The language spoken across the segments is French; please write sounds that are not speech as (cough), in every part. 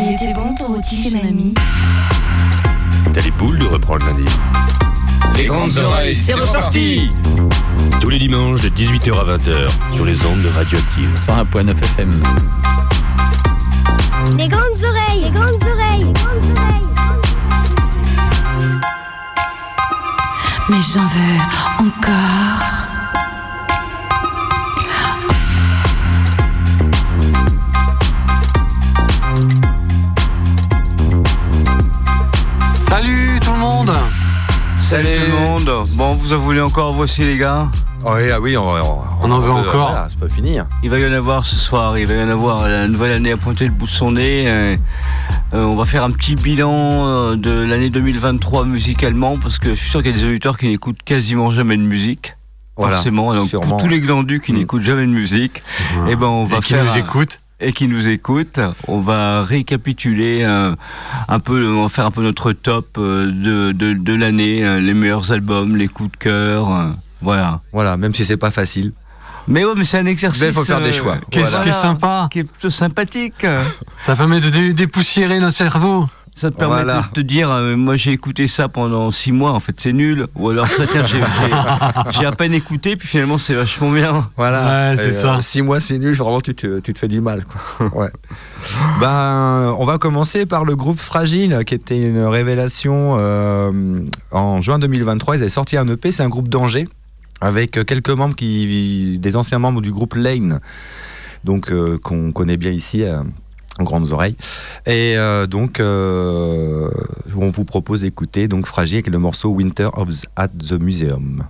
Il était bon ton rôti chez mamie. T'as les boules de reprendre lundi. Les grandes oreilles, c'est reparti Tous les dimanches de 18h à 20h sur les ondes de Radioactive. 101.9 FM. Les grandes oreilles, les grandes oreilles, les grandes oreilles. Mais j'en veux encore. Salut tout le monde. Bon, vous en voulez encore voici les gars Oh, oui, ah oui, on, On en veut encore. voilà, c'est pas fini. hein. Il va y en avoir ce soir, il va y en avoir. La nouvelle année a pointé le bout de son nez. euh, euh, on va faire un petit bilan euh, de l'année 2023 musicalement parce que je suis sûr qu'il y a des auditeurs qui n'écoutent quasiment jamais de musique. Voilà, forcément. Donc, sûrement. pour tous les glandus qui Mm. n'écoutent jamais de musique, eh ben on va Et qui faire nous un- écoute et qui nous écoutent. On va récapituler euh, un peu, on va faire un peu notre top euh, de, de, de l'année, euh, les meilleurs albums, les coups de cœur, euh, voilà. Voilà, même si c'est pas facile. Mais ouais, mais c'est un exercice. Mais il faut faire des euh, choix. Qu'est-ce voilà, qui est sympa qui est plutôt sympathique. Ça permet de dé- dépoussiérer nos cerveaux. Ça te permet Voilà. de te dire, euh, moi j'ai écouté ça pendant six mois, en fait c'est nul. Ou alors ça, (laughs) j'ai- à peine écouté, puis finalement c'est vachement bien. Voilà. Ouais, c'est ça. euh, six mois, c'est nul. Vraiment, tu te, tu te fais du mal. Quoi. (laughs) Ouais. ben, on va commencer par le groupe Fragile, qui était une révélation euh, en juin 2023. Ils avaient sorti un EP. C'est un groupe d'Angers avec quelques membres qui, des anciens membres du groupe Lane, donc euh, qu'on connaît bien ici. Grandes oreilles. Et euh, donc, euh, on vous propose d'écouter donc Fragile le morceau Winter of at the Museum.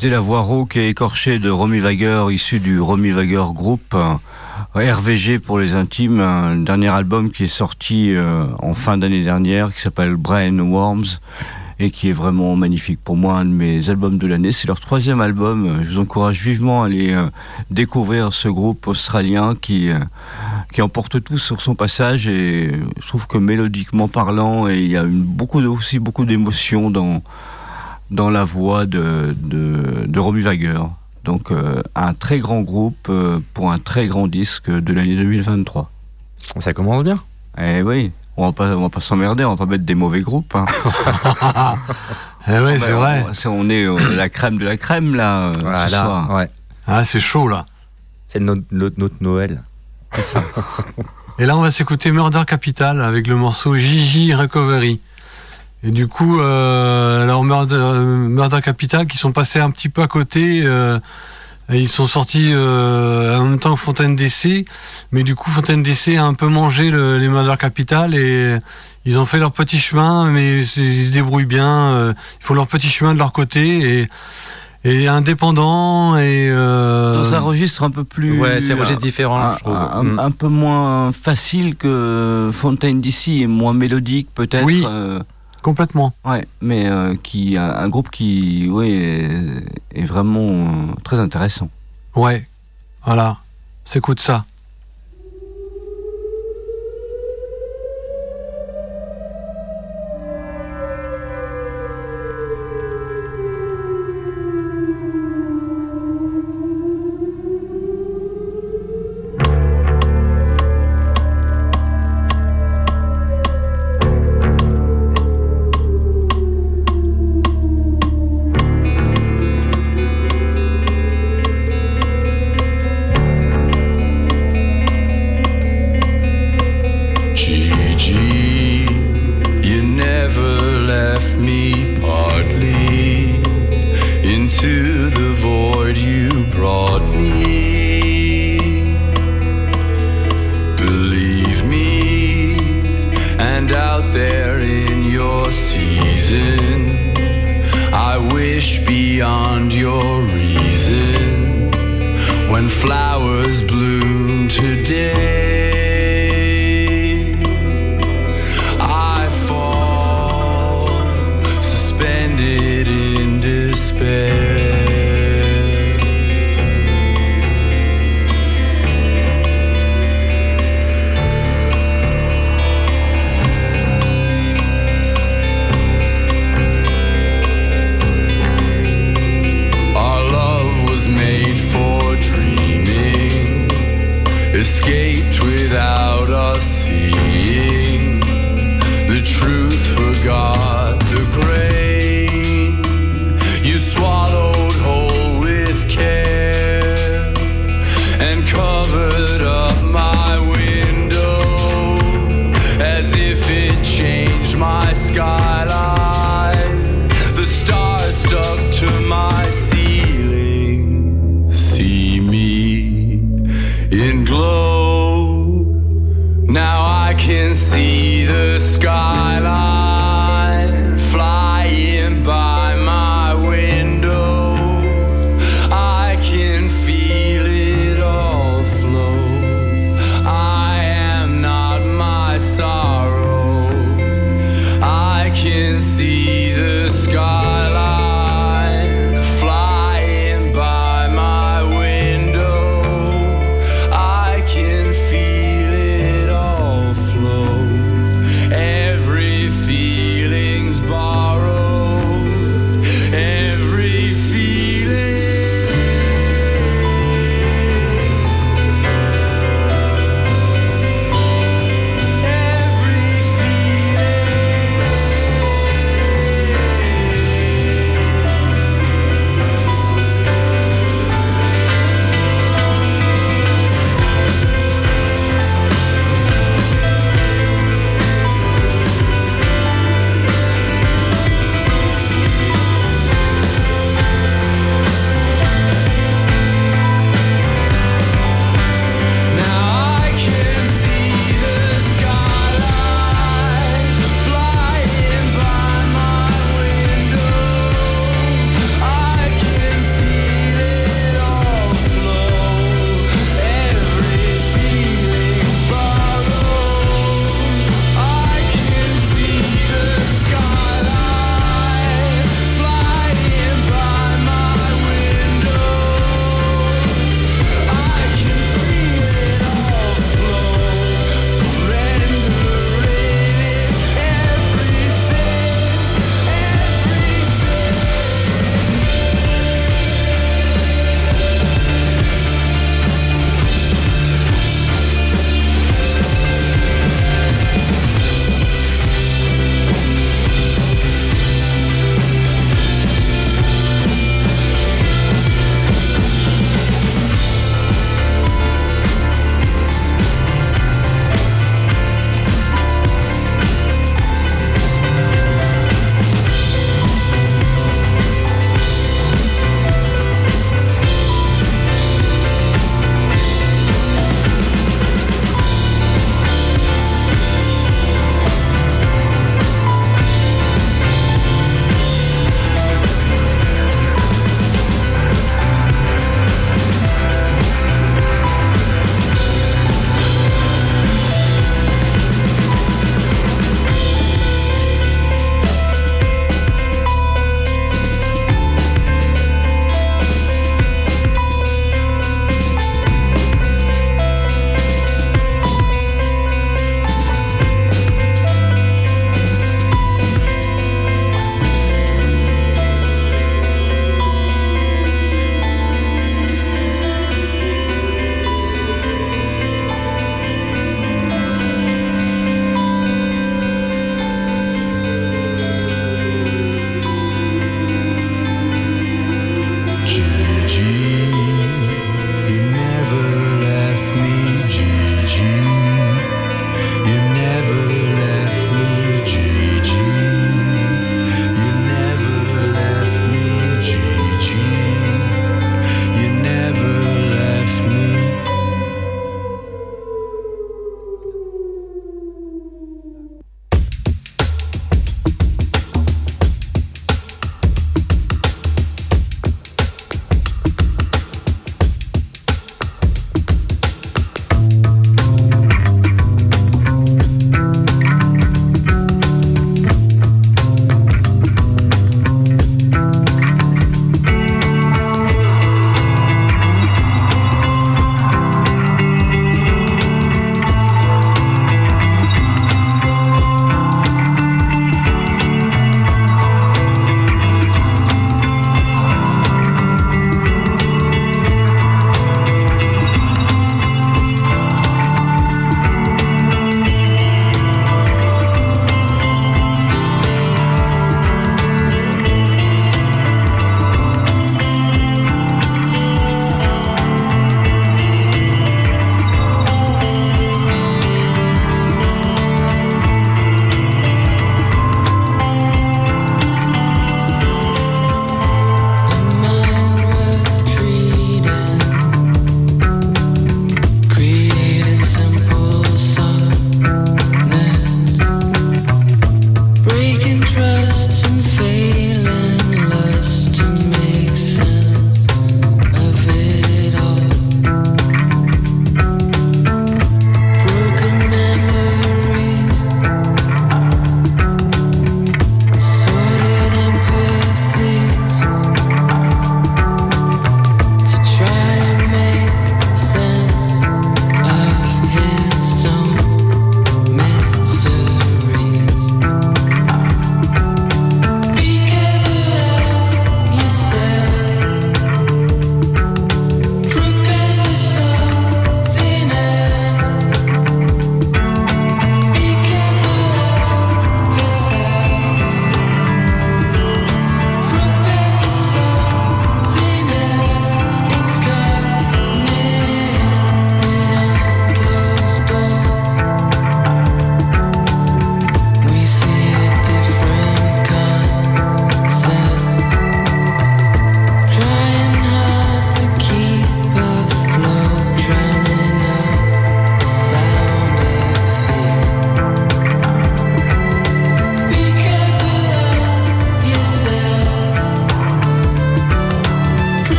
C'était la voix rauque et écorchée de Romy Wager, issue du Romy Wager Group, euh, RVG pour les intimes, un dernier album qui est sorti euh, en fin d'année dernière, qui s'appelle Brain Worms, et qui est vraiment magnifique pour moi, un de mes albums de l'année. C'est leur troisième album. Je vous encourage vivement à aller euh, découvrir ce groupe australien qui, qui emporte tout sur son passage, et je trouve que mélodiquement parlant, et il y a beaucoup, aussi beaucoup d'émotions dans dans la voix de, de, de Romy Wager. Donc euh, un très grand groupe euh, pour un très grand disque de l'année 2023. Ça commence bien. Eh oui, on va pas, on va pas s'emmerder, on va pas mettre des mauvais groupes. hein. (laughs) Eh ouais, c'est vrai. on- est euh, la crème de la crème là euh, ce soir. Ouais. Ah, c'est chaud là. C'est notre, notre, notre Noël. (laughs) Et là, on va s'écouter Murder Capital avec le morceau Gigi Recovery. Et du coup, euh, alors Murder, Murder Capital qui sont passés un petit peu à côté. euh, et ils sont sortis euh, en même temps que Fontaine DC, mais du coup Fontaine DC a un peu mangé le- les Murder Capital et ils ont fait leur petit chemin, mais ils se débrouillent bien. euh, ils font leur petit chemin de leur côté et, et indépendants et euh, Dans un registre un peu plus. Ouais, c'est un registre différent, un, je trouve. un- Mm. un peu moins facile que Fontaine d'ici et moins mélodique peut-être. Oui. euh, complètement. Ouais, mais euh, qui un, un groupe qui ouais, est, est vraiment euh, très intéressant. Ouais, voilà. S'écoute ça. cover.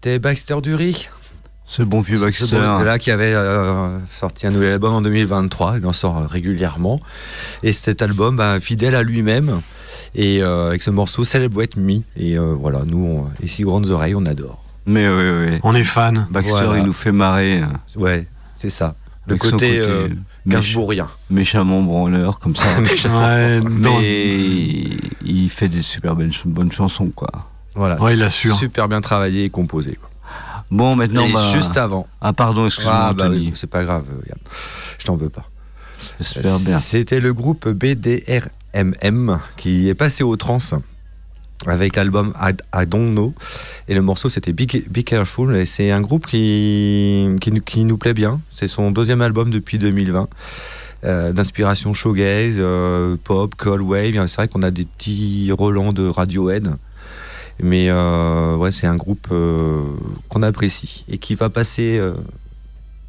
C'était Baxter Dury. Ce bon vieux Ce Baxter. bon- là qui avait euh, sorti un nouvel album en 2023, il en sort euh, régulièrement. Et cet album, bah, fidèle à lui-même, et euh, avec ce morceau Celebrate Me. Et euh, voilà, nous, on- ici, Grandes Oreilles, on adore. Mais oui, oui. On est fan. Baxter, Voilà. il nous fait marrer. Ouais, c'est ça. Le Avec côté, méch- Gainsbourgien. méchamment branleur, comme ça. (laughs) Ouais, Mais il fait des super belles, bonnes chansons, quoi. Voilà, Ouais, il assure. Super bien travaillé et composé. Quoi. Bon, maintenant, et bah... juste avant. Ah, pardon, excuse-moi, Ah, bah Anthony. oui, c'est pas grave, euh, Yann. Je t'en veux pas. J'espère bien. C'était le groupe BDRMM qui est passé au trans avec l'album I, Don't Know et le morceau c'était Be, Be Careful et c'est un groupe qui, qui, nous- qui nous plaît bien. C'est son deuxième album depuis 2020 euh, d'inspiration shoegaze, euh, pop, cold wave. C'est vrai qu'on a des petits relents de Radiohead. Mais euh, ouais, c'est un groupe euh, qu'on apprécie et qui va passer euh,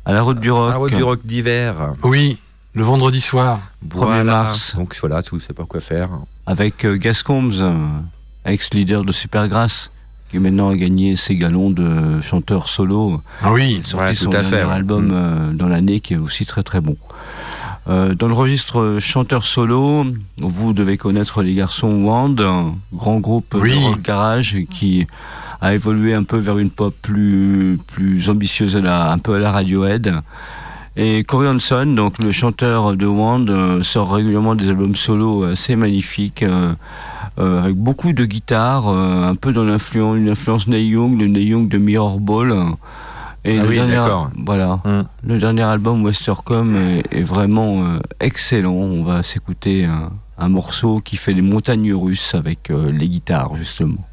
À la route du à rock. la route du rock d'hiver. Oui, le vendredi soir. 1er mars. Donc voilà, si vous ne savez pas quoi faire. Avec euh, Gas Combs, euh, ex-leader de Supergrass, qui maintenant a gagné ses galons de chanteur solo. Ah oui, sorti Ouais, son tout à fait, album Mm. euh, dans l'année qui est aussi très très bon. Euh, dans le registre chanteur solo, vous devez connaître les garçons Wand, un grand groupe Oui. de rock garage qui a évolué un peu vers une pop plus, plus ambitieuse, à la- un peu à la Radiohead. Et Corey Hanson, donc le chanteur de Wand, euh, sort régulièrement des albums solo assez magnifiques, euh, euh, avec beaucoup de guitare, euh, un peu dans l'influence, une influence Neil Young, le Neil Young de Mirror Ball. Et Ah le oui, dernier, d'accord. voilà, Mm. le dernier album Westercom est, est vraiment euh, excellent. On va s'écouter un, un morceau qui fait les montagnes russes avec euh, les guitares justement.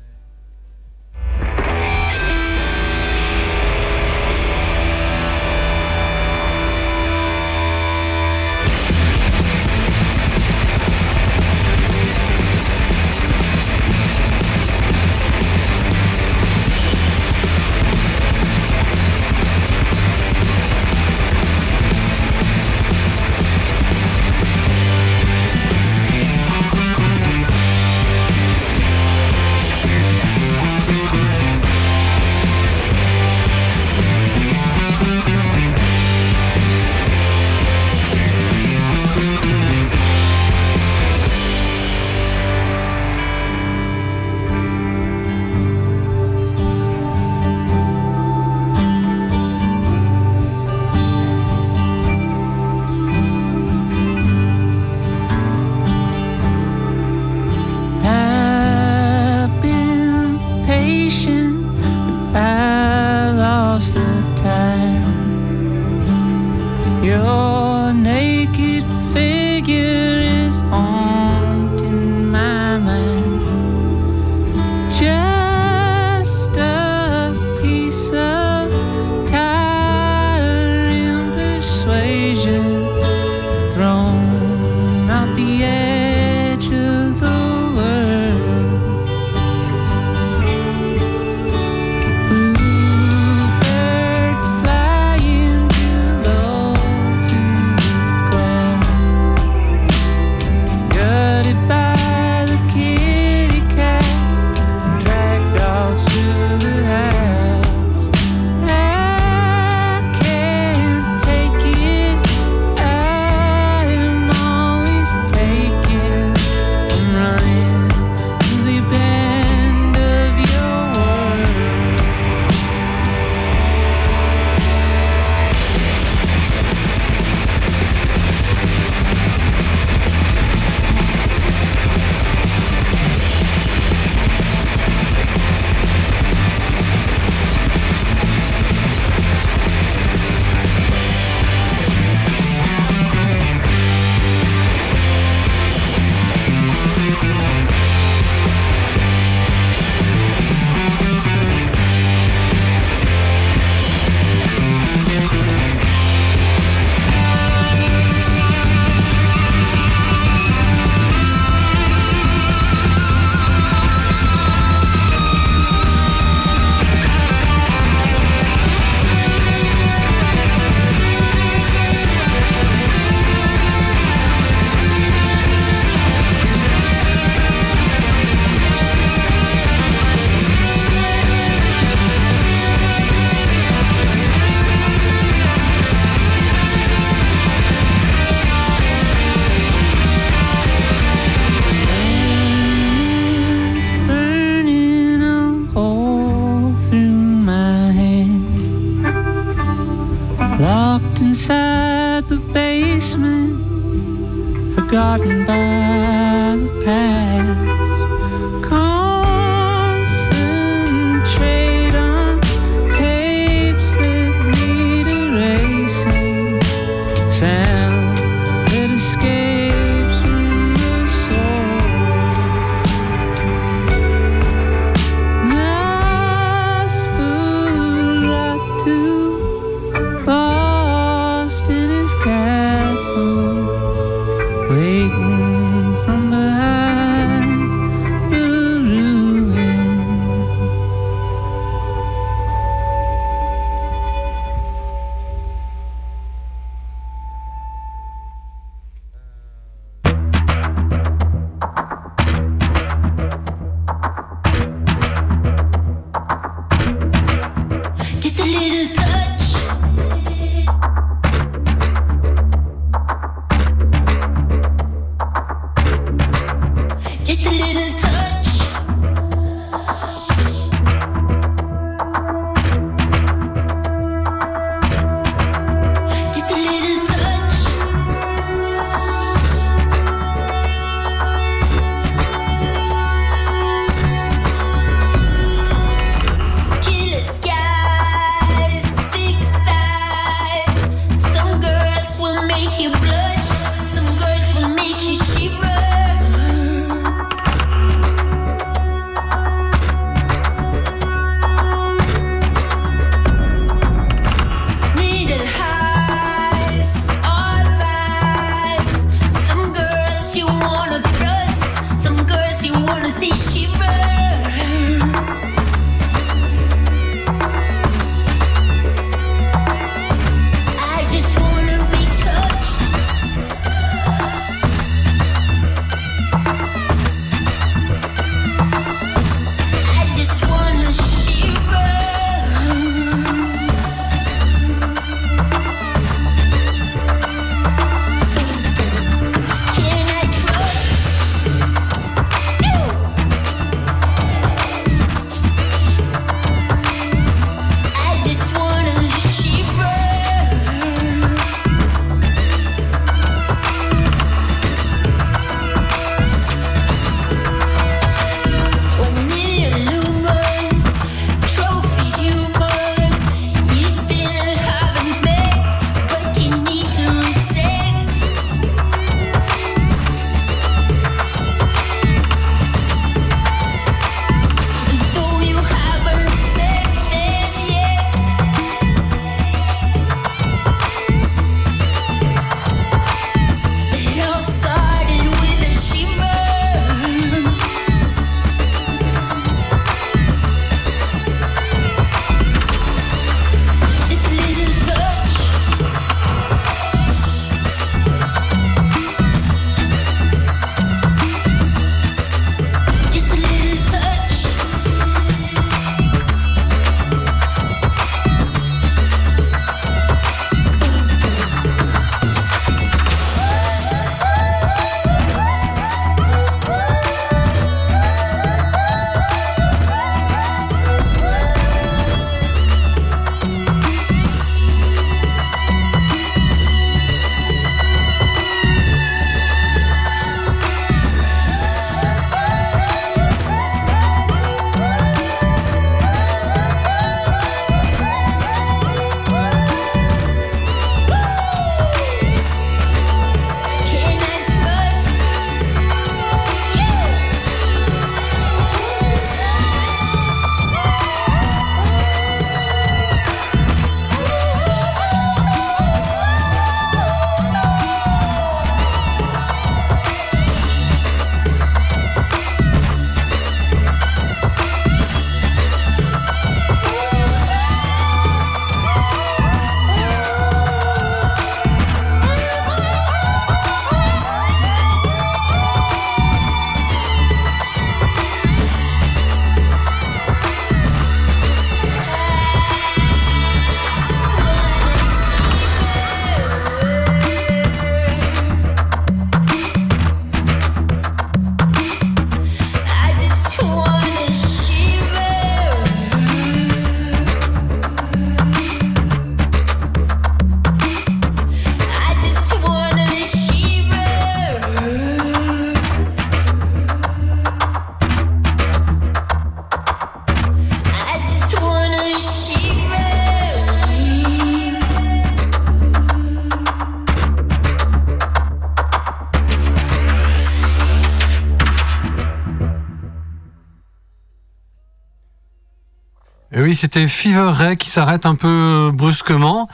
Oui, c'était Fever Ray qui s'arrête un peu brusquement.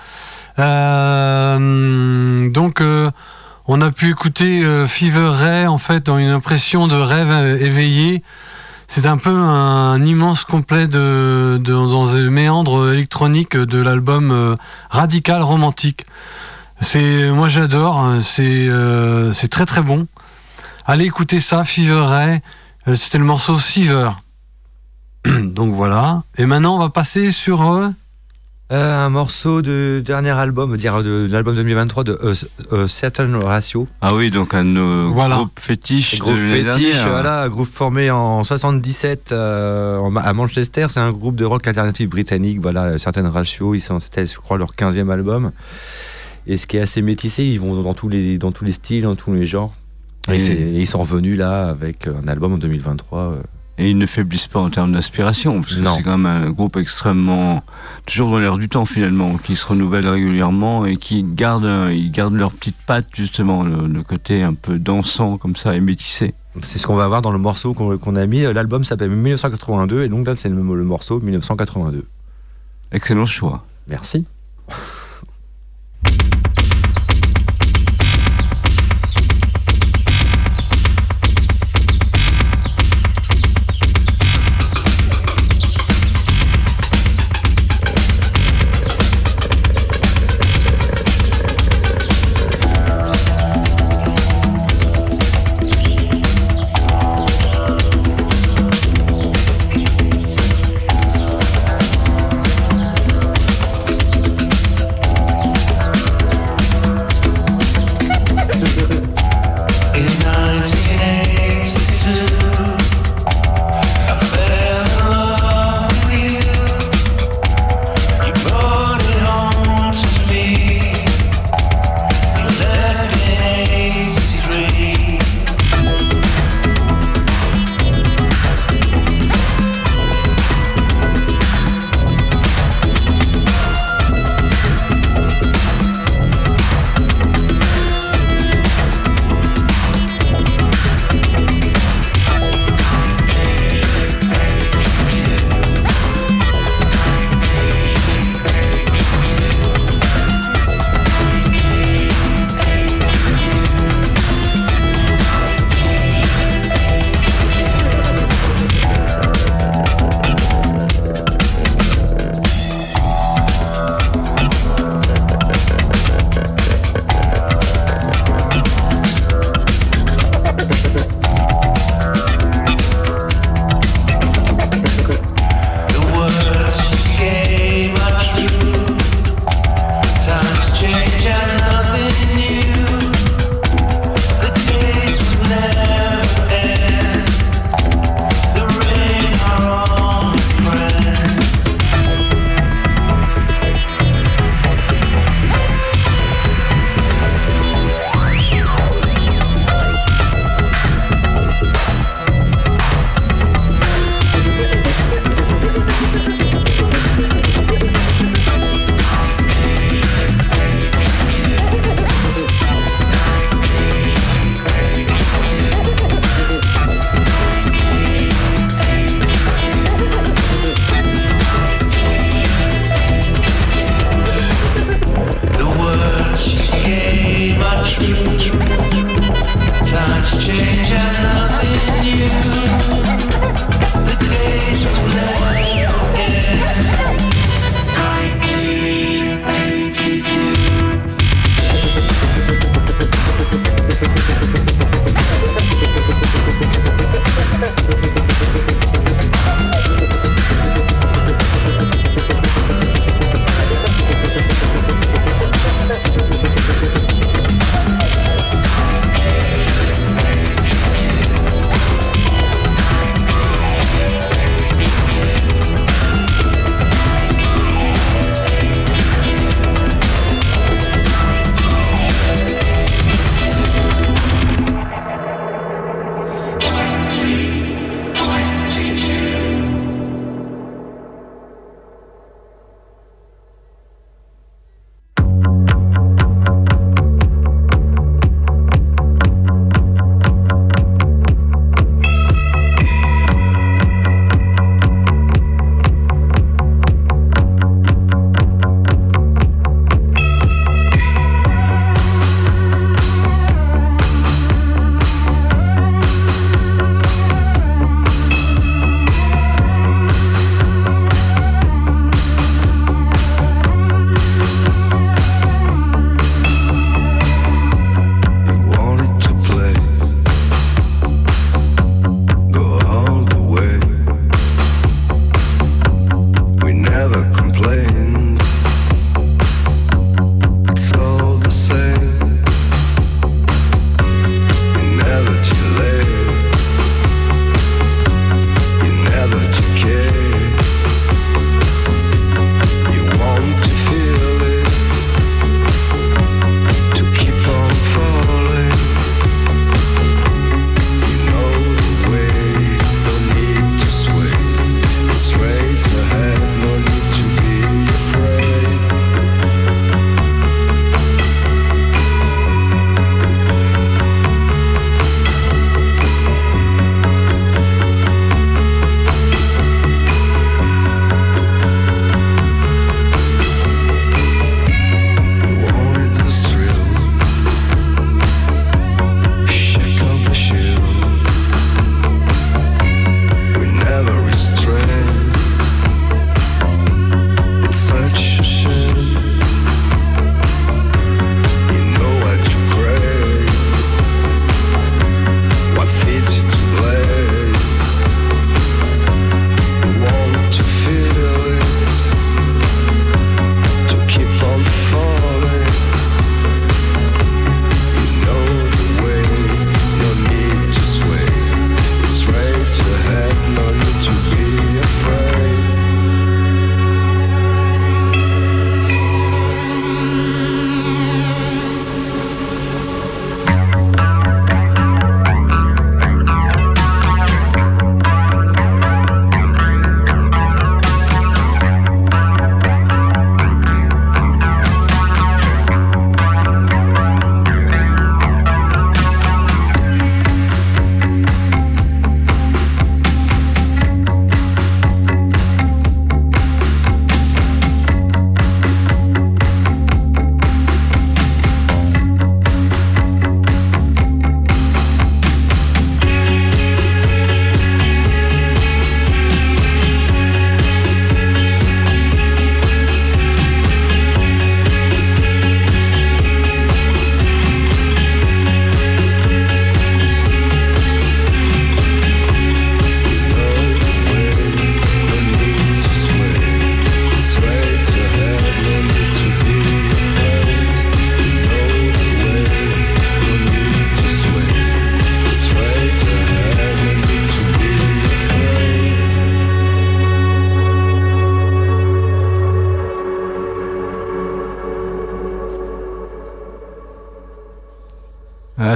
Euh, donc, euh, on a pu écouter euh, Fever Ray en fait dans une impression de rêve euh, éveillé. C'est un peu un, immense complet de, dans les méandres électroniques de l'album euh, Radical Romantique. C'est, moi j'adore, c'est, euh, c'est très très bon. Allez écouter ça, Fever Ray. Euh, C'était le morceau Fever. (clears throat) Donc voilà. Et maintenant on va passer sur euh, Euh, un morceau de dernier album, dire de, de l'album 2023 de euh, euh, Certain Ratio. Ah oui, donc un Voilà. Groupe de l'année fétiche, voilà, groupe formé en 77 euh, en- à Manchester. C'est un groupe de rock alternatif britannique. Voilà, certaines ratios. Ils sont, c'était, je crois, leur 15e album. Et ce qui est assez métissé, ils vont dans tous les, dans tous les styles, dans tous les genres. Et, Et- c'est- et ils sont revenus là avec un album en 2023. Euh. Et ils ne faiblissent pas en termes d'inspiration, parce que c'est quand même un groupe extrêmement. toujours dans l'air du temps finalement, qui se renouvelle régulièrement et qui gardent, un- ils gardent leur petite patte justement, le, le côté un peu dansant comme ça et métissé. C'est ce qu'on va voir dans le morceau qu'on, a mis. L'album s'appelle 1982 et donc là c'est le, le morceau 1982. Excellent choix. Merci.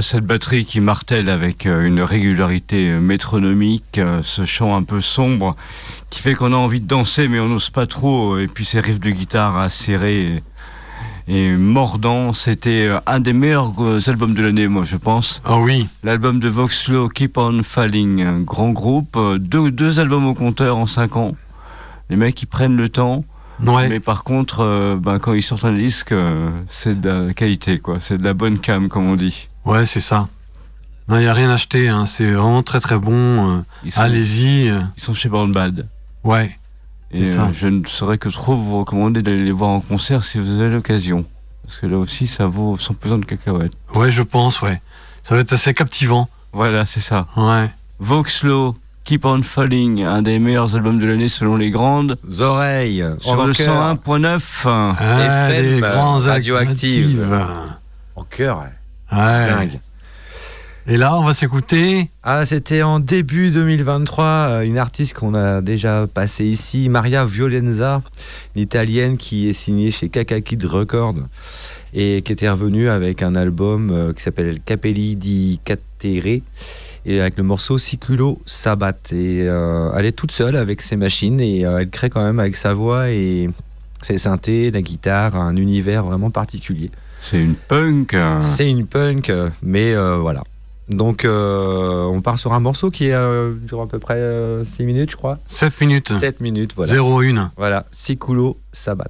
Cette batterie qui martèle avec euh, une régularité euh, métronomique, euh, ce chant un peu sombre qui fait qu'on a envie de danser mais on n'ose pas trop. Et puis ces riffs de guitare acérés et, mordants, c'était un des meilleurs albums de l'année, moi je pense. Ah oui, L'album de Voxlo, Keep On Falling, un grand groupe, deux, deux albums au compteur en cinq ans. Les mecs ils prennent le temps. Ouais. Mais par contre, euh, ben, quand ils sortent un disque, euh, c'est de la qualité, quoi. C'est de la bonne cam, comme on dit. Ouais, c'est ça. Il n'y a rien à acheter, hein. c'est vraiment très très bon. euh, Allez-y. ils sont chez Born Bad. Ouais, Et ça. je ne saurais que trop vous recommander d'aller les voir en concert si vous avez l'occasion. Parce que là aussi, ça vaut son pesant de cacahuètes. ouais, je pense, ouais. Ça va être assez captivant. Voilà, c'est ça. Ouais. Voxlo, Keep On Falling, un des meilleurs albums de l'année selon les grandes. Oreilles, Sur le 101.9. Ah, FM, radioactive. En cœur, Ouais. dingue. Et là, on va s'écouter. Ah, c'était en début 2023, euh, une artiste qu'on a déjà passée ici, Maria Violenza, une italienne qui est signée chez Kaka Kid Records et qui était revenue avec un album euh, qui s'appelle Capelli di Catere et avec le morceau Siculo Sabat. Et euh, elle est toute seule avec ses machines et euh, elle crée quand même avec sa voix et ses synthés, la guitare, un univers vraiment particulier. C'est une punk. euh, C'est une punk, mais euh, voilà. Donc on part sur un morceau qui dure à peu près 6 minutes, je crois. 7 minutes. 7 minutes, voilà. 0-1. Voilà, Siculo Sabat.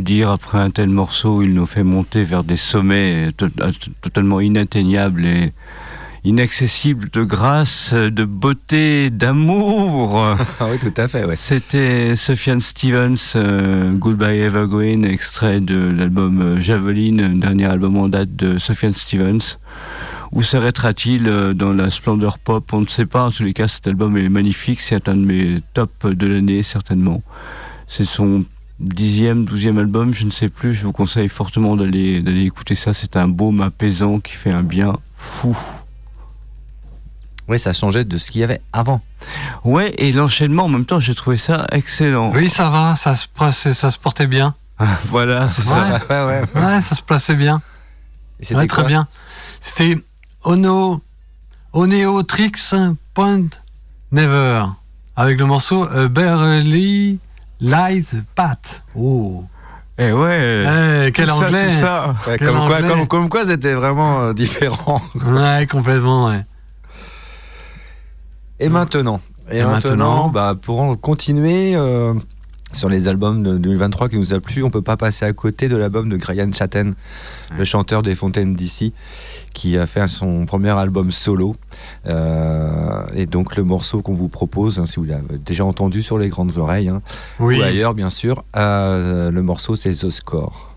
Dire après un tel morceau Il nous fait monter vers des sommets to- euh, totalement inatteignables et inaccessibles de grâce, de beauté, d'amour. (laughs) Ah oui, tout à fait, ouais. C'était Sufjan Stevens, euh, Goodbye Evergreen, extrait de l'album euh, Javelin, dernier album en date de Sufjan Stevens. Où s'arrêtera-t-il euh, dans la splendeur pop? On ne sait pas. En tous les cas, cet album est magnifique. C'est un de mes tops de l'année, certainement. C'est son dixième, douzième album, je ne sais plus. Je vous conseille fortement d'aller d'aller écouter ça. C'est un baume apaisant qui fait un bien fou. Oui, ça changeait de ce qu'il y avait avant. Ouais, et l'enchaînement en même temps, j'ai trouvé ça excellent. Oui, ça va, ça se, ça se portait bien. (laughs) voilà, c'est Ouais. ça. Ouais, ouais. Ouais, ça se plaçait bien. C'était Ouais, très bien. C'était Ono, Oneotrix Point Never avec le morceau A Light Pat. Oh, Et ouais. Eh, quel tout ça, anglais. tout ça. Ouais, Quel comme, quoi, anglais. comme, comme quoi, c'était vraiment euh, différent. ouais, complètement. Ouais. Et maintenant Et, Et maintenant, maintenant bah, pour en continuer euh, sur les albums de 2023 qui nous a plu, on peut pas passer à côté de l'album de Brian Chatten, le chanteur des Fontaines d'ici, qui a fait son premier album solo. Euh, et donc le morceau qu'on vous propose, hein, si vous l'avez déjà entendu sur les grandes oreilles, hein, Oui. ou ailleurs bien sûr, euh, le morceau c'est The Score.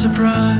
Surprise.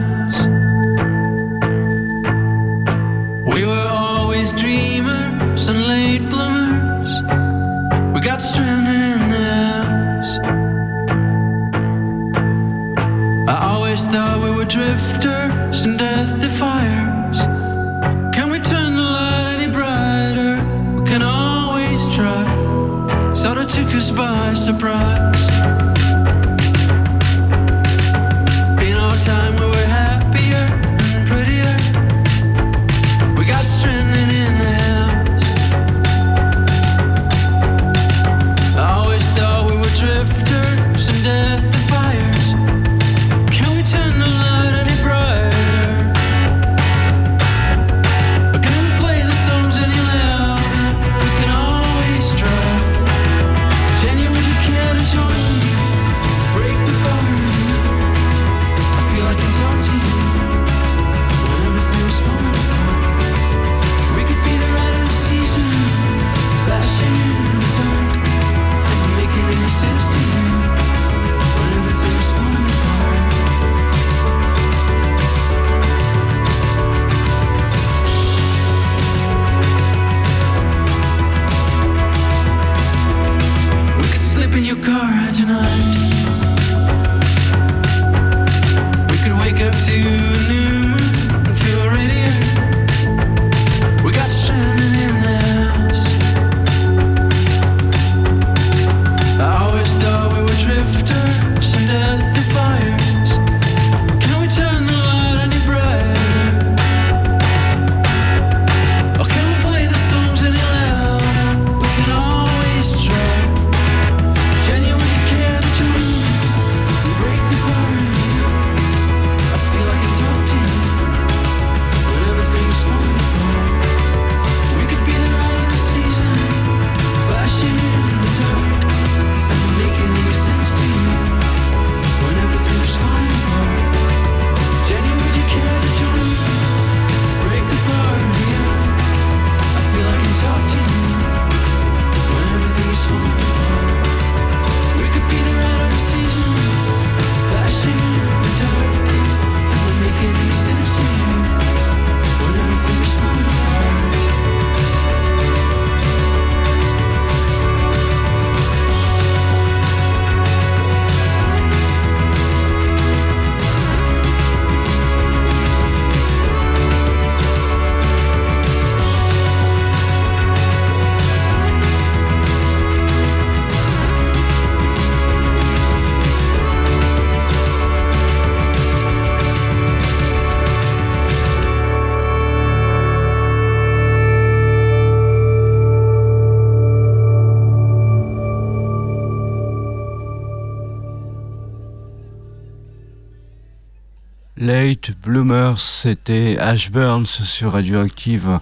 Late Bloomers, c'était Ash Burns sur Radioactive,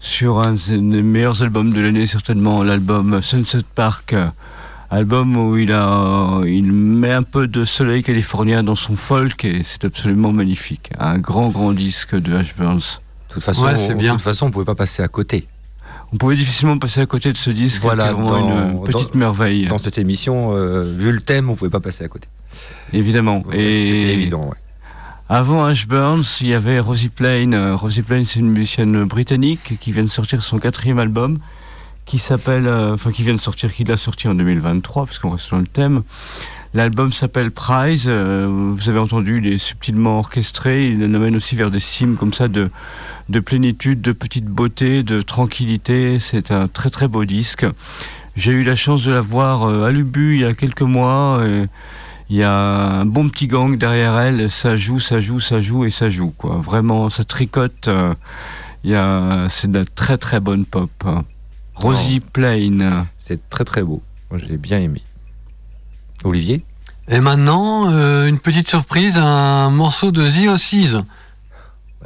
sur un des meilleurs albums de l'année, certainement l'album Sunset Park, album où il, a, il met un peu de soleil californien dans son folk et c'est absolument magnifique. Un grand, grand disque de Ash Burns. De toute façon, Ouais, c'est de bien. toute façon, on pouvait pas passer à côté. On pouvait difficilement passer à côté de ce disque, Voilà, qui est vraiment dans- une petite dans- merveille, Dans cette émission, euh, vu le thème, on pouvait pas passer à côté. évidemment. Et évident. ouais. Avant Ash Burns, il y avait Rosie Plain. Euh, Rosie Plain, c'est une musicienne britannique qui vient de sortir son quatrième album, qui s'appelle, euh, enfin qui vient de sortir, qui l'a sorti en 2023, puisqu'on reste dans le thème. L'album s'appelle Prize. euh, vous avez entendu, il est subtilement orchestré. Il nous amène aussi vers des cimes comme ça de, de plénitude, de petite beauté, de tranquillité. C'est un très très beau disque. J'ai eu la chance de la voir à Lubu il y a quelques mois. Il y a un bon petit gang derrière elle. Ça joue, ça joue, ça joue et ça joue. Quoi. Vraiment, ça tricote. euh, il y a, c'est de la très très bonne pop. Rosie Plain. C'est très très beau. Moi, j'ai bien aimé. Olivier? Et maintenant, euh, une petite surprise, un morceau de The Ossies.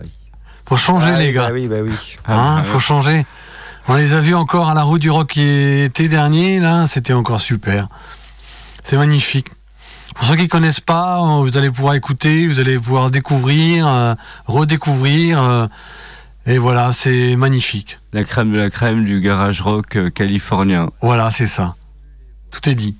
Oui. Faut changer, Ah, les gars. Bah oui, bah oui. Hein, Ah, faut changer. On les a vus encore à la route du rock l'été dernier, là, c'était encore super. C'est magnifique. Pour ceux qui connaissent pas, euh, vous allez pouvoir écouter, vous allez pouvoir découvrir, euh, redécouvrir. euh, et voilà, c'est magnifique. La crème de la crème du garage rock californien. Voilà, c'est ça. Tout est dit.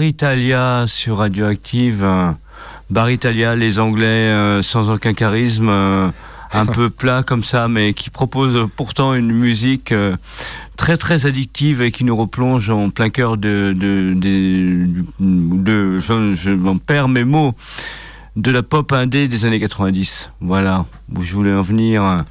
Bar Italia sur Radioactive. euh, Bar Italia, les Anglais euh, sans aucun charisme, euh, un (laughs) peu plat comme ça, mais qui propose pourtant une musique euh, très très addictive et qui nous replonge en plein cœur de, de, de, de- je, je m'en perds mes mots, de la pop indé des années 90. Voilà, où je voulais en venir.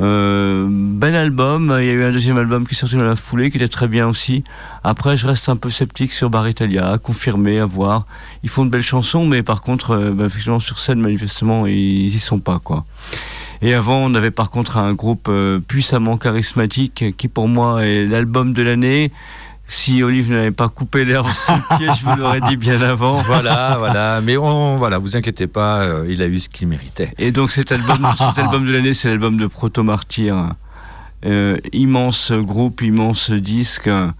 Euh, bel album, il y a eu un deuxième album qui est sorti dans la foulée, qui était très bien aussi. Après, je reste un peu sceptique sur Bar Italia, à confirmer, à voir. Ils font de belles chansons, mais par contre, euh, bah, effectivement, sur scène, manifestement, ils y sont pas, quoi. Et avant, on avait par contre un groupe euh, puissamment charismatique, qui pour moi est l'album de l'année. Si Olive n'avait pas coupé l'herbe sous le (laughs) pied, je vous l'aurais dit bien avant. Voilà, voilà. Mais on, voilà, vous inquiétez pas, euh, il a eu ce qu'il méritait. Et donc cet album, (laughs) cet album de l'année, c'est l'album de Proto Martyr. Euh, immense groupe, immense disque. Euh,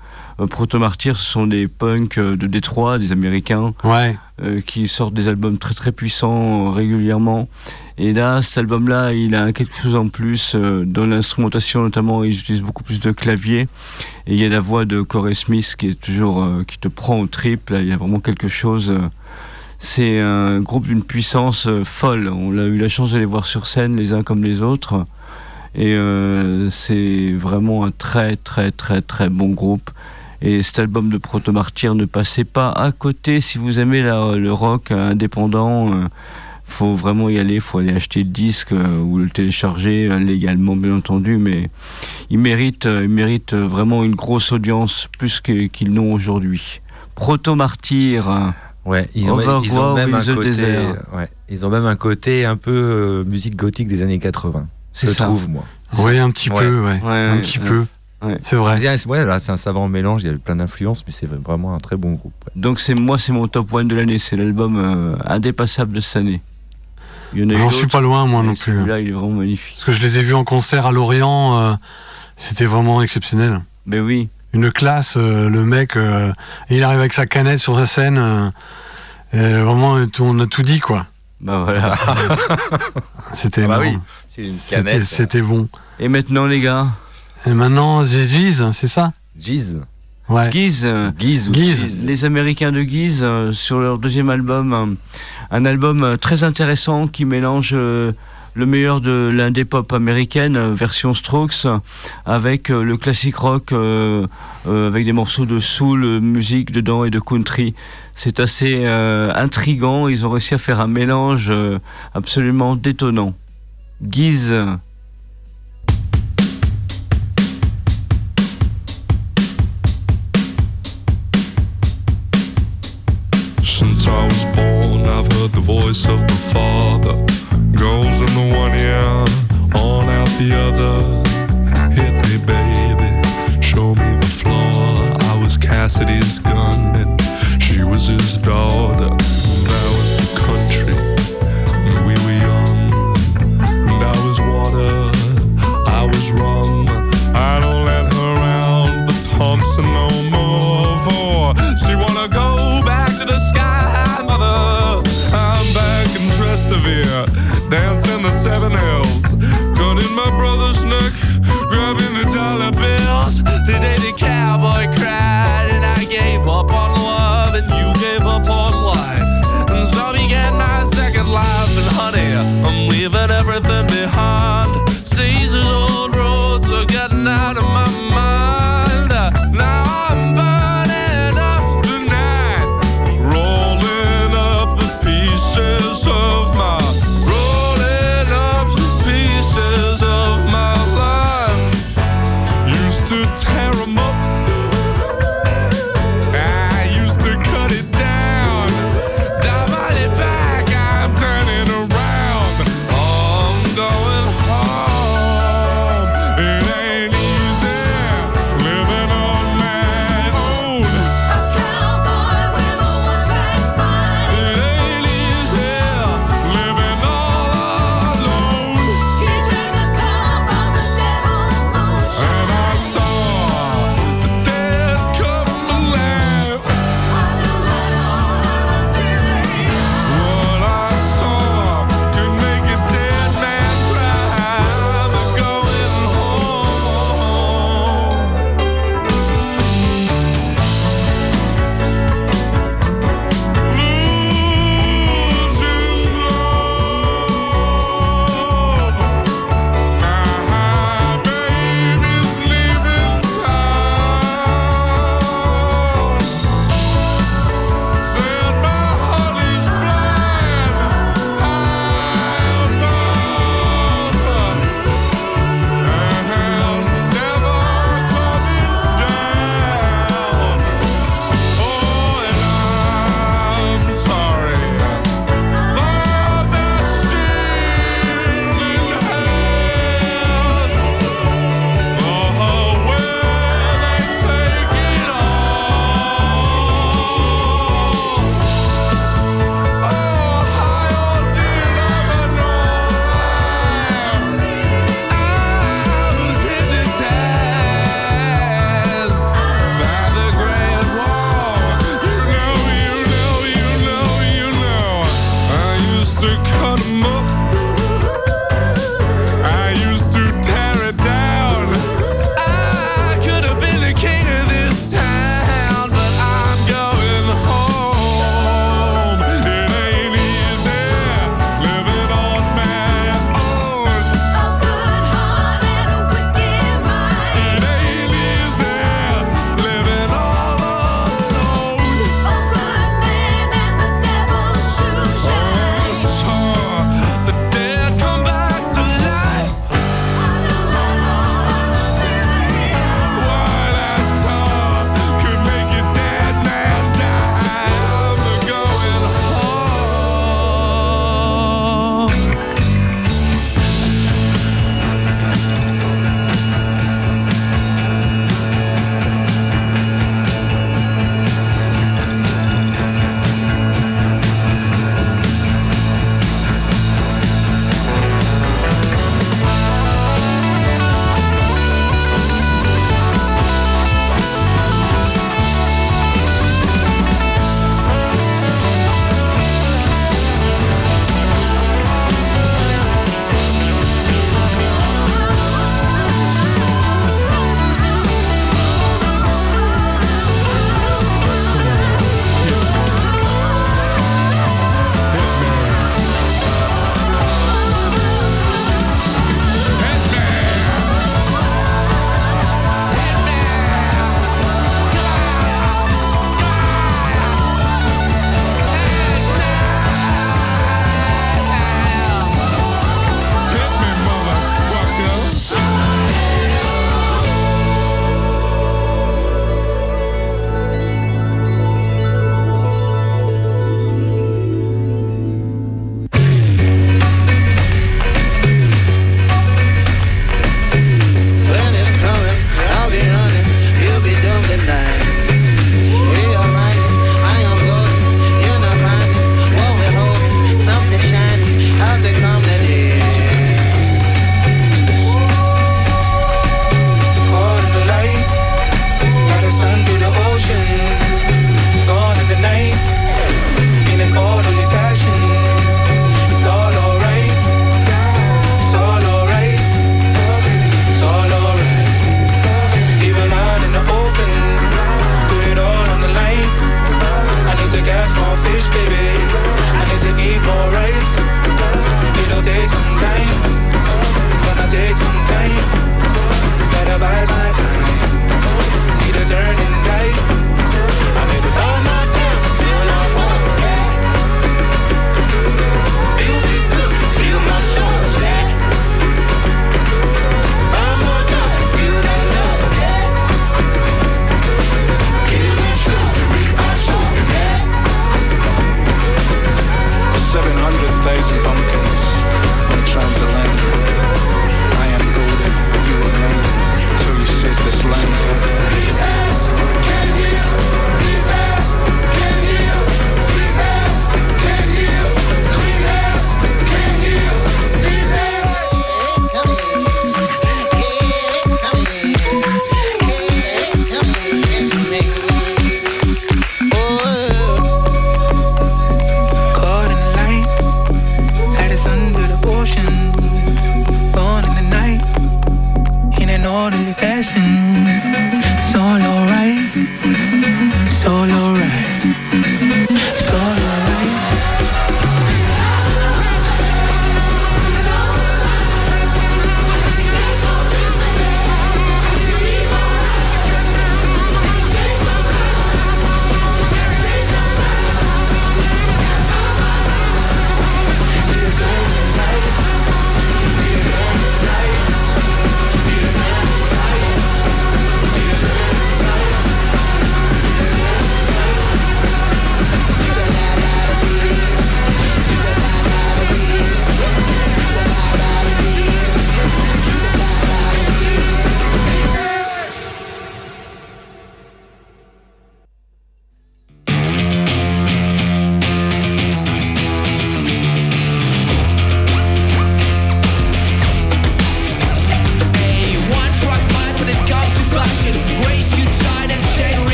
Proto Martyr, ce sont des punks de Détroit, des Américains, Ouais. euh, qui sortent des albums très très puissants régulièrement. Et là, cet album-là, il a quelque chose en plus euh, dans l'instrumentation, notamment, ils utilisent beaucoup plus de clavier. Et il y a la voix de Corey Smith qui est toujours euh, qui te prend au trip. Là, il y a vraiment quelque chose. euh, c'est un groupe d'une puissance folle. On a eu la chance de les voir sur scène, les uns comme les autres. Et euh, c'est vraiment un très très très très bon groupe. Et cet album de Proto Martyr, ne passez pas à côté si vous aimez le rock indépendant. euh, faut vraiment y aller, faut aller acheter le disque euh, ou le télécharger euh, légalement bien entendu, mais il mérite, euh, il mérite euh, vraiment une grosse audience plus que- qu'ils n'ont aujourd'hui. Proto Martyr. euh, Ouais, ils ont, ils ont même un the côté, desert. ouais, ils ont même un côté un peu euh, musique gothique des années 80. C'est je ça. trouve moi. Oui, un petit Ouais. peu, ouais. Ouais, un ouais, petit ouais. peu. Ouais. C'est vrai. Ouais, c'est un savant mélange, il y a plein d'influences, mais c'est vraiment un très bon groupe. ouais. Donc c'est moi, c'est mon top one de l'année. C'est l'album euh, indépassable de cette année. J'en suis pas loin, moi non plus. Celui-là, il est vraiment magnifique. Parce que je les ai vus en concert à Lorient, euh, c'était vraiment exceptionnel. Mais oui. Une classe, euh, le mec, euh, il arrive avec sa canette sur la scène. euh, et vraiment, tout- on a tout dit, quoi. Bah voilà. (laughs) C'était Ah bah oui, c'est une C'était- canette. C'était bon. Et maintenant, les gars, Et maintenant, Ziz, c'est ça? Giz. Ouais. Guise, euh. Giz. les Américains de Guise, euh, sur leur deuxième album, euh, un album euh, très intéressant qui mélange euh, le meilleur de l'indé pop américaine, version Strokes, avec le classique rock, avec des morceaux de soul, musique dedans et de country. C'est assez intrigant. Ils ont réussi à faire un mélange absolument détonnant. Guise. Since I was born, I've heard the voice of the Father. Goes in the one ear, on out the other. Hit me, baby, show me the floor. I was Cassidy's gun, and she was his daughter.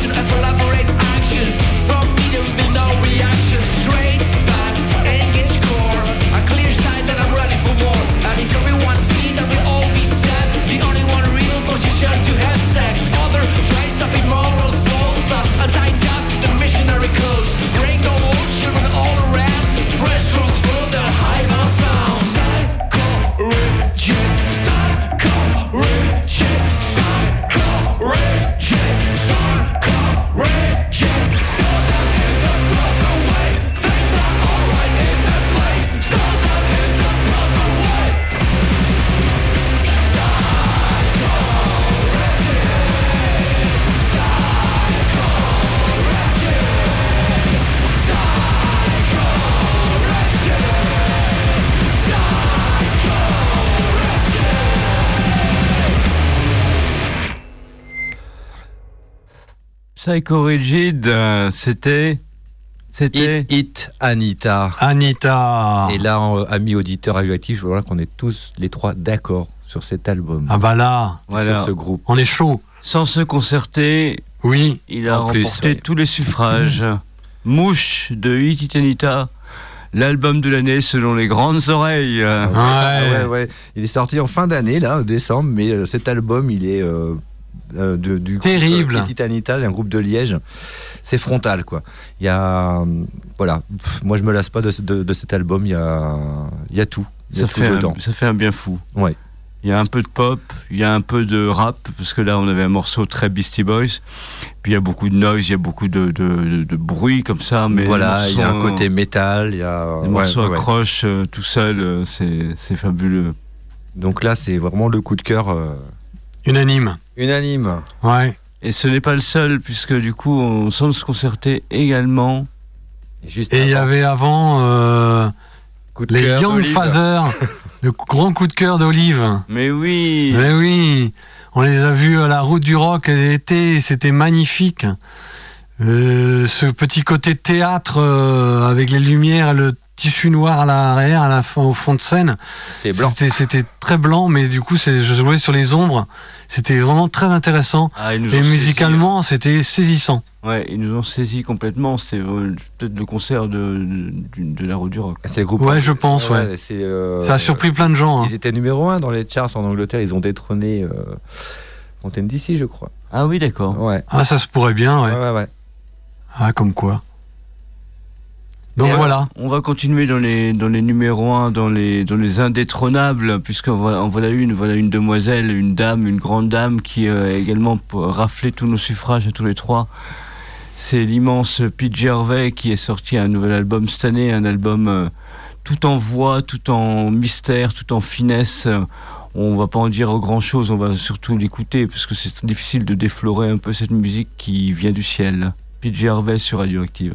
should feel love Psycho Rigid, euh, c'était. C'était. Hit, hit, Anita. Anita. Et là, euh, amis auditeurs radioactifs, je vois qu'on est tous les trois d'accord sur cet album. Ah bah là, Voilà. Sur ce groupe. on est chaud. Sans se concerter, Oui. il a plus, remporté tous les suffrages. (laughs) Mouche de Hit It Anita, l'album de l'année selon les grandes oreilles. Ouais. Ouais, ouais. Il est sorti en fin d'année, là, en décembre, mais euh, cet album, il est euh, euh, de- du groupe, Terrible. euh, Titanita, un groupe de Liège. C'est frontal, quoi. Il y a. euh, voilà. Pff, moi, je me lasse pas de, ce- de- de cet album. Il y a, il y a tout. Il y a Ça tout fait, dedans. un, ça fait un bien fou. Ouais. Il y a un peu de pop, il y a un peu de rap, parce que là on avait un morceau très Beastie Boys. Puis il y a beaucoup de noise, il y a beaucoup de, de, de- de bruit comme ça. Mais voilà, il y a un côté métal. Il y a. Les ouais, morceaux ouais, accrochent euh, tout seul, euh, c'est c'est fabuleux. Donc là, c'est vraiment le coup de cœur euh, Unanime. Unanime. Ouais. Et ce n'est pas le seul, puisque du coup, on semble se concerter également. Et juste Et il y avait avant euh, coup de les Young d'Olive. Father, (laughs) le grand coup de cœur d'Olive. Mais oui Mais oui, on les a vus à la route du rock l'été, c'était magnifique. Euh, ce petit côté théâtre euh, avec les lumières, le tissu noir à l'arrière, à la fin, au fond de scène. C'est blanc. C'était- C'était très blanc, mais du coup, c'est- je jouais sur les ombres. C'était vraiment très intéressant. Ah, Et musicalement, c'était saisissant. saisi. Ouais, ils nous ont saisi complètement. C'était euh, peut-être le concert de, de, de la route du rock. C'est le groupe. Ouais, je pense, ouais. c'est, euh, Ça a surpris plein de gens. hein. Ils étaient numéro 1 dans les charts en Angleterre. Ils ont détrôné euh, Fontaine d'ici, je crois. Ah oui, d'accord. Ouais. Ah, ça se pourrait bien, ouais. Ouais, ouais, ouais. Ah, comme quoi. Donc Et voilà. On va continuer dans les, dans les numéros 1, dans les, dans les indétrônables, puisqu'on voilà une, voilà une demoiselle, une dame, une grande dame qui euh, a également raflé tous nos suffrages à tous les trois. C'est l'immense Pete Gervais qui est sorti un nouvel album cette année, un album euh, tout en voix, tout en mystère, tout en finesse. On va pas en dire grand chose, on va surtout l'écouter, parce que c'est difficile de déflorer un peu cette musique qui vient du ciel. Pete Gervais sur Radioactive.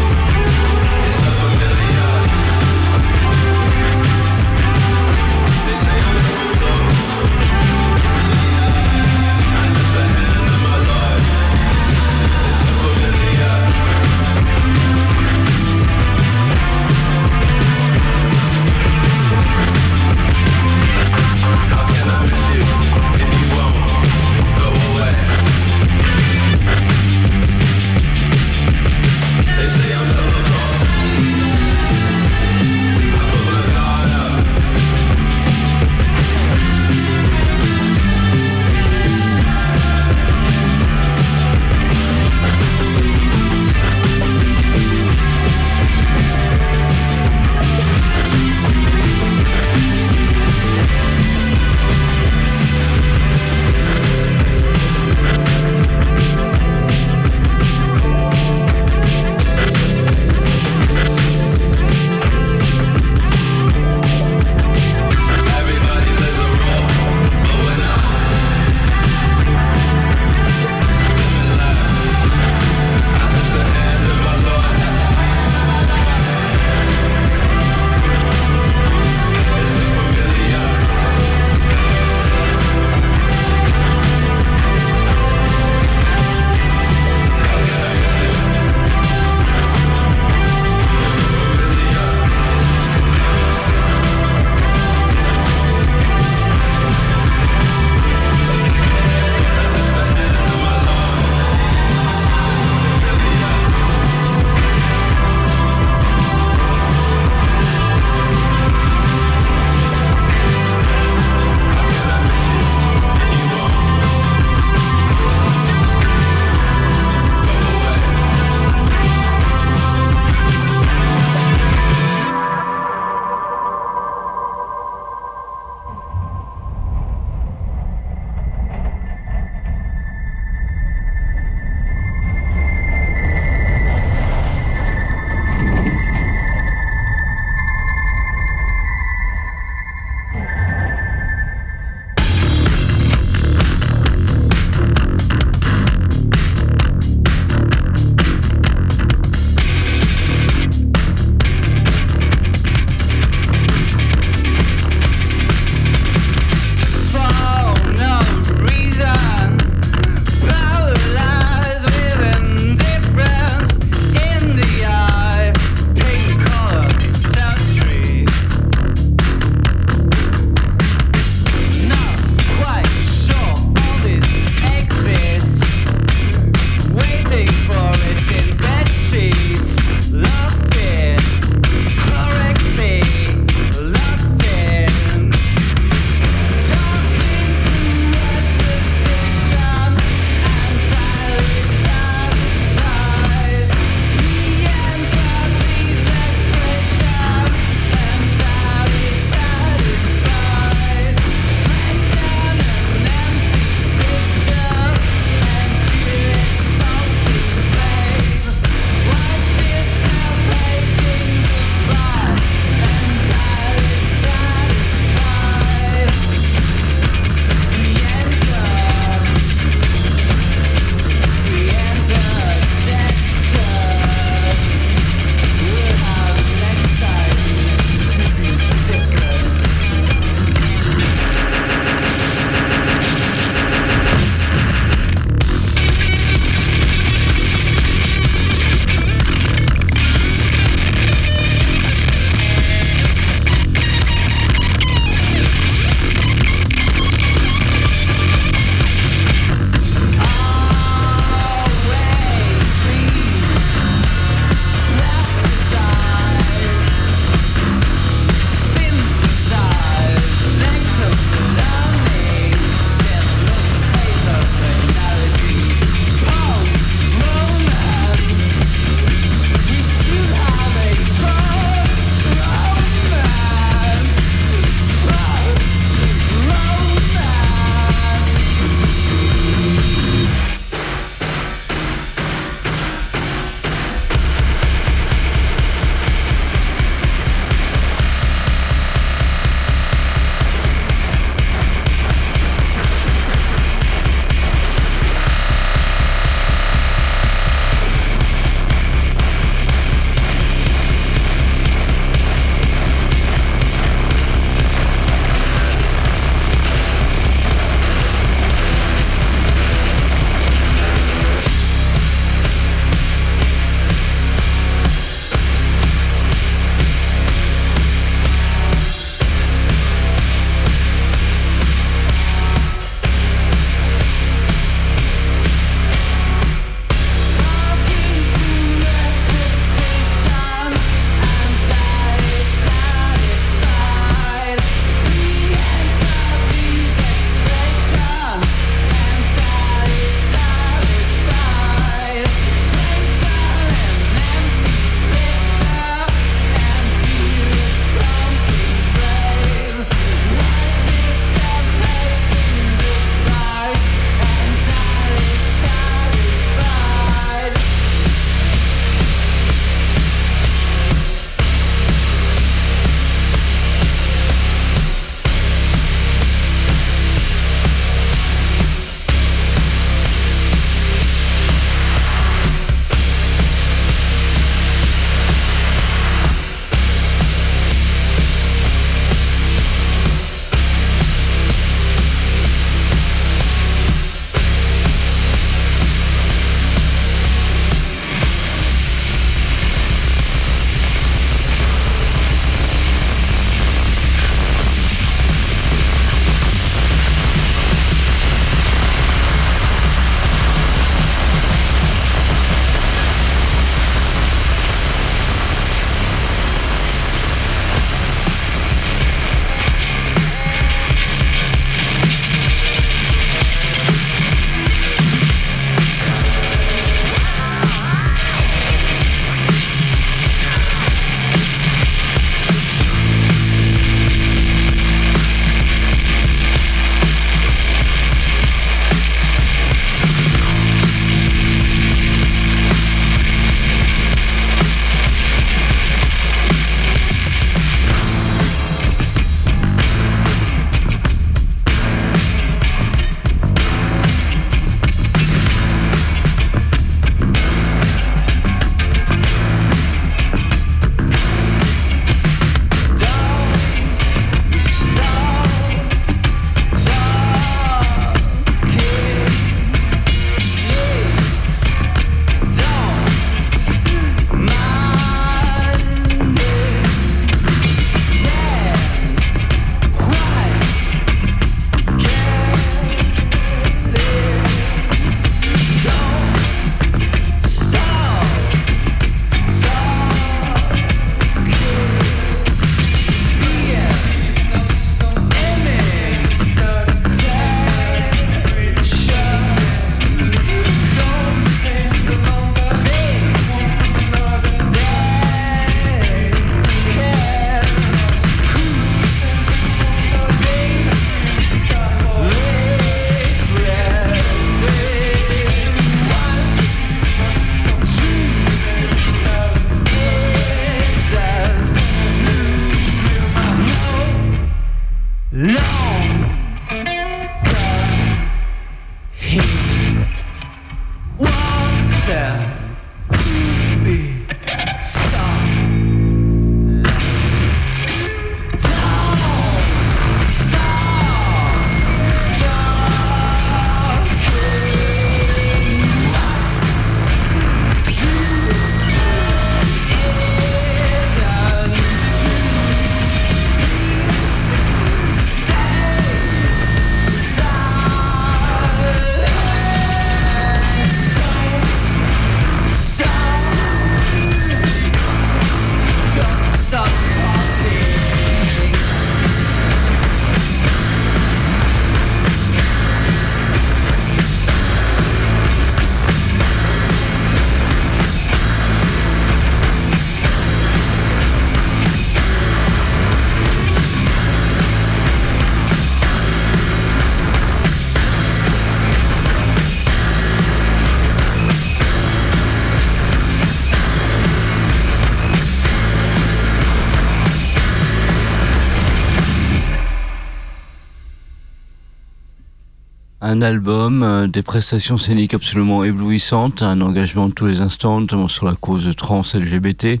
un album, euh, des prestations scéniques absolument éblouissantes, un engagement de tous les instants, notamment sur la cause trans LGBT,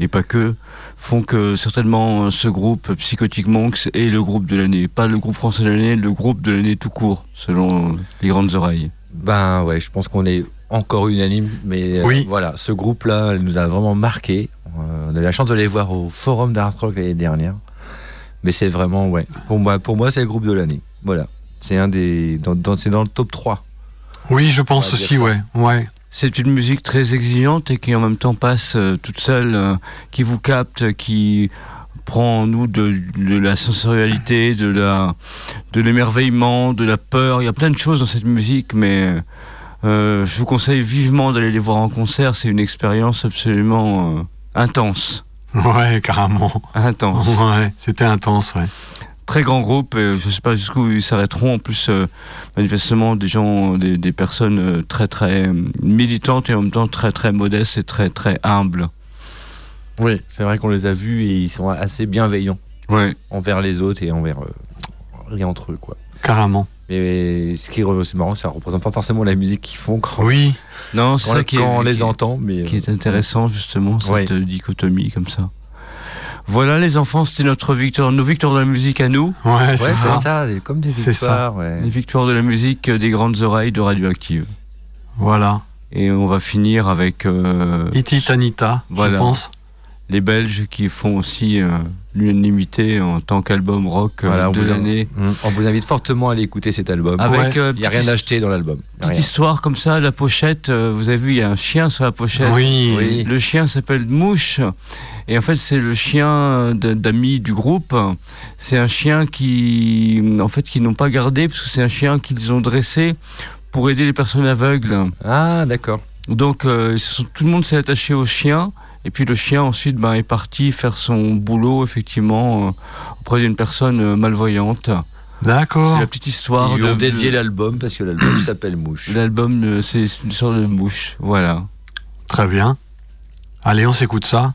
et pas que, font que certainement euh, ce groupe Psychotic Monks est le groupe de l'année. Pas le groupe français de l'année, le groupe de l'année tout court, selon les grandes oreilles. Ben ouais, je pense qu'on est encore unanime, mais euh, Oui. voilà, ce groupe-là nous a vraiment marqué. Euh, on a eu la chance de les voir au Forum d'Art Rock l'année dernière. Mais c'est vraiment, ouais, pour moi, pour moi c'est le groupe de l'année. Voilà. C'est un des. dans- dans- c'est dans le top 3. Oui, je pense aussi, ouais. ouais. C'est une musique très exigeante et qui en même temps passe euh, toute seule, euh, qui vous capte, qui prend en nous de, de la sensorialité, de la de l'émerveillement, de la peur. Il y a plein de choses dans cette musique, mais euh, je vous conseille vivement d'aller les voir en concert. C'est une expérience absolument euh, intense, Ouais, carrément. intense. Ouais, c'était intense, ouais. Très grand groupe. Et je sais pas jusqu'où ils s'arrêteront. En plus, euh, manifestement, des gens, des, des personnes euh, très très militantes et en même temps très très modestes et très très humbles. Oui, c'est vrai qu'on les a vus et ils sont assez bienveillants Ouais. envers les autres et envers euh, et entre eux, quoi. Carrément. Mais ce qui est c'est marrant, ça représente pas forcément la musique qu'ils font quand, Oui, Non, c'est quand, ça qui est, quand on les qui- entend. Mais qui est euh, intéressant justement cette Ouais. euh, dichotomie comme ça. Voilà les enfants, c'était notre victoire, nos victoires de la musique à nous, ouais, Ouais, c'est ça. comme des victoires. ouais. les victoires de la musique euh, des grandes oreilles de Radioactive. Voilà. Et on va finir avec euh, Iti Tanita, Voilà. je pense. Les Belges qui font aussi euh, l'unanimité en tant qu'album rock euh, Voilà, on de l'année. On vous invite fortement à aller écouter cet album. Avec Ouais. euh, Il n'y a rien acheté dans l'album. Petite histoire comme ça, la pochette, vous avez vu, il y a un chien sur la pochette. Oui. Oui. Le chien s'appelle Mouche. Et en fait, c'est le chien d'amis du groupe. C'est un chien qui, en fait, qu'ils n'ont pas gardé parce que c'est un chien qu'ils ont dressé pour aider les personnes aveugles. Ah, d'accord. Donc, euh, tout le monde s'est attaché au chien. Et puis le chien ensuite ben, est parti faire son boulot effectivement euh, auprès d'une personne euh, malvoyante. D'accord. C'est la petite histoire Ils lui de, ont dédié de- l'album parce que l'album (coughs) s'appelle Mouche. l'album. euh, C'est une sorte de mouche. Voilà. Très bien. Allez, on s'écoute ça.